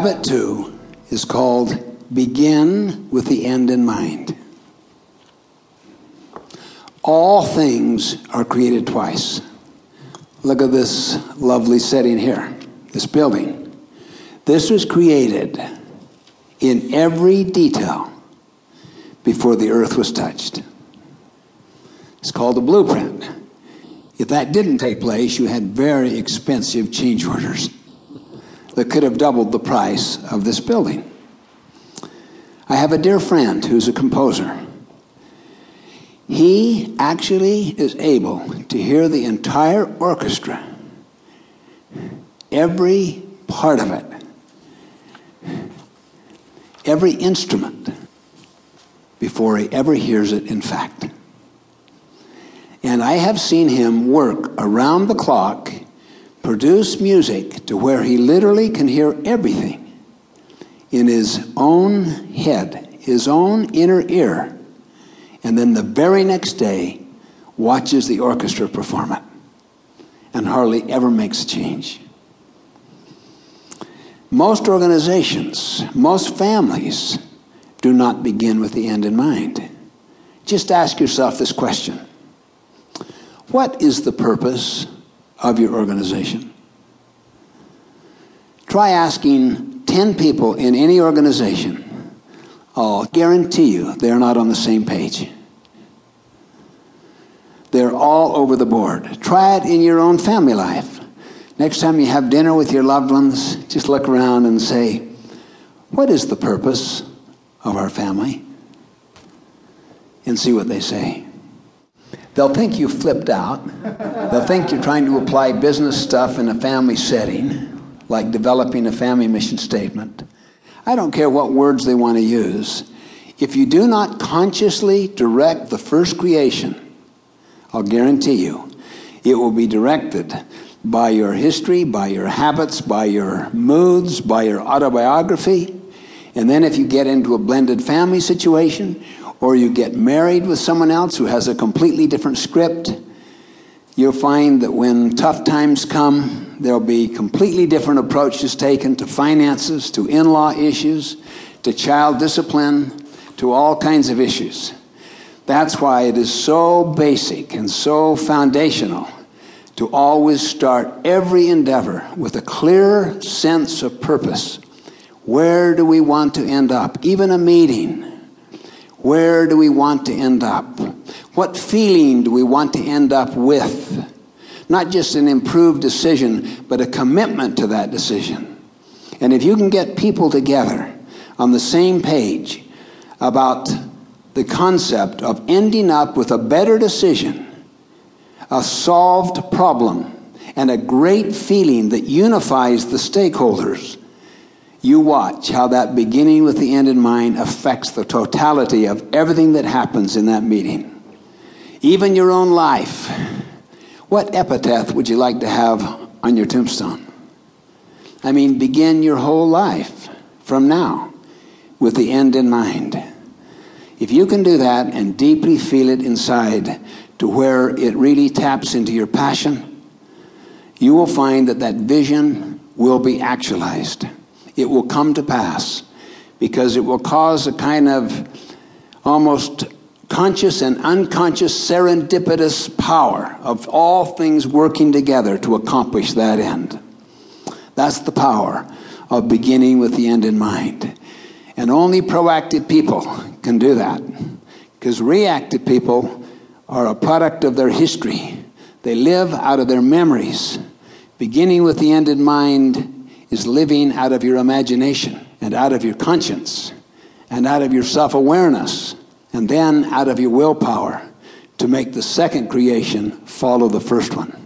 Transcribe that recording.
Habit two is called begin with the end in mind. All things are created twice. Look at this lovely setting here, this building. This was created in every detail before the earth was touched. It's called a blueprint. If that didn't take place, you had very expensive change orders that could have doubled the price of this building. I have a dear friend who's a composer. He actually is able to hear the entire orchestra, every part of it, every instrument, before he ever hears it in fact. And I have seen him work around the clock, produce music to where he literally can hear everything in his own head, his own inner ear. And then the very next day, watches the orchestra perform it and hardly ever makes a change. Most organizations, most families do not begin with the end in mind. Just ask yourself this question what is the purpose of your organization? Try asking 10 people in any organization. I'll guarantee you they're not on the same page. They're all over the board. Try it in your own family life. Next time you have dinner with your loved ones, just look around and say, What is the purpose of our family? And see what they say. They'll think you flipped out. They'll think you're trying to apply business stuff in a family setting, like developing a family mission statement. I don't care what words they want to use. If you do not consciously direct the first creation, I'll guarantee you, it will be directed by your history, by your habits, by your moods, by your autobiography. And then if you get into a blended family situation, or you get married with someone else who has a completely different script, you'll find that when tough times come, there'll be completely different approaches taken to finances, to in law issues, to child discipline, to all kinds of issues. That's why it is so basic and so foundational to always start every endeavor with a clear sense of purpose. Where do we want to end up? Even a meeting where do we want to end up? What feeling do we want to end up with? Not just an improved decision, but a commitment to that decision. And if you can get people together on the same page about the concept of ending up with a better decision, a solved problem, and a great feeling that unifies the stakeholders, you watch how that beginning with the end in mind affects the totality of everything that happens in that meeting. Even your own life. What epitaph would you like to have on your tombstone? I mean, begin your whole life from now with the end in mind. If you can do that and deeply feel it inside to where it really taps into your passion, you will find that that vision will be actualized it will come to pass because it will cause a kind of almost conscious and unconscious serendipitous power of all things working together to accomplish that end. That's the power of beginning with the end in mind. And only proactive people can do that because reactive people are a product of their history. They live out of their memories. Beginning with the end in mind is living out of your imagination and out of your conscience and out of your self awareness and then out of your willpower to make the second creation follow the first one.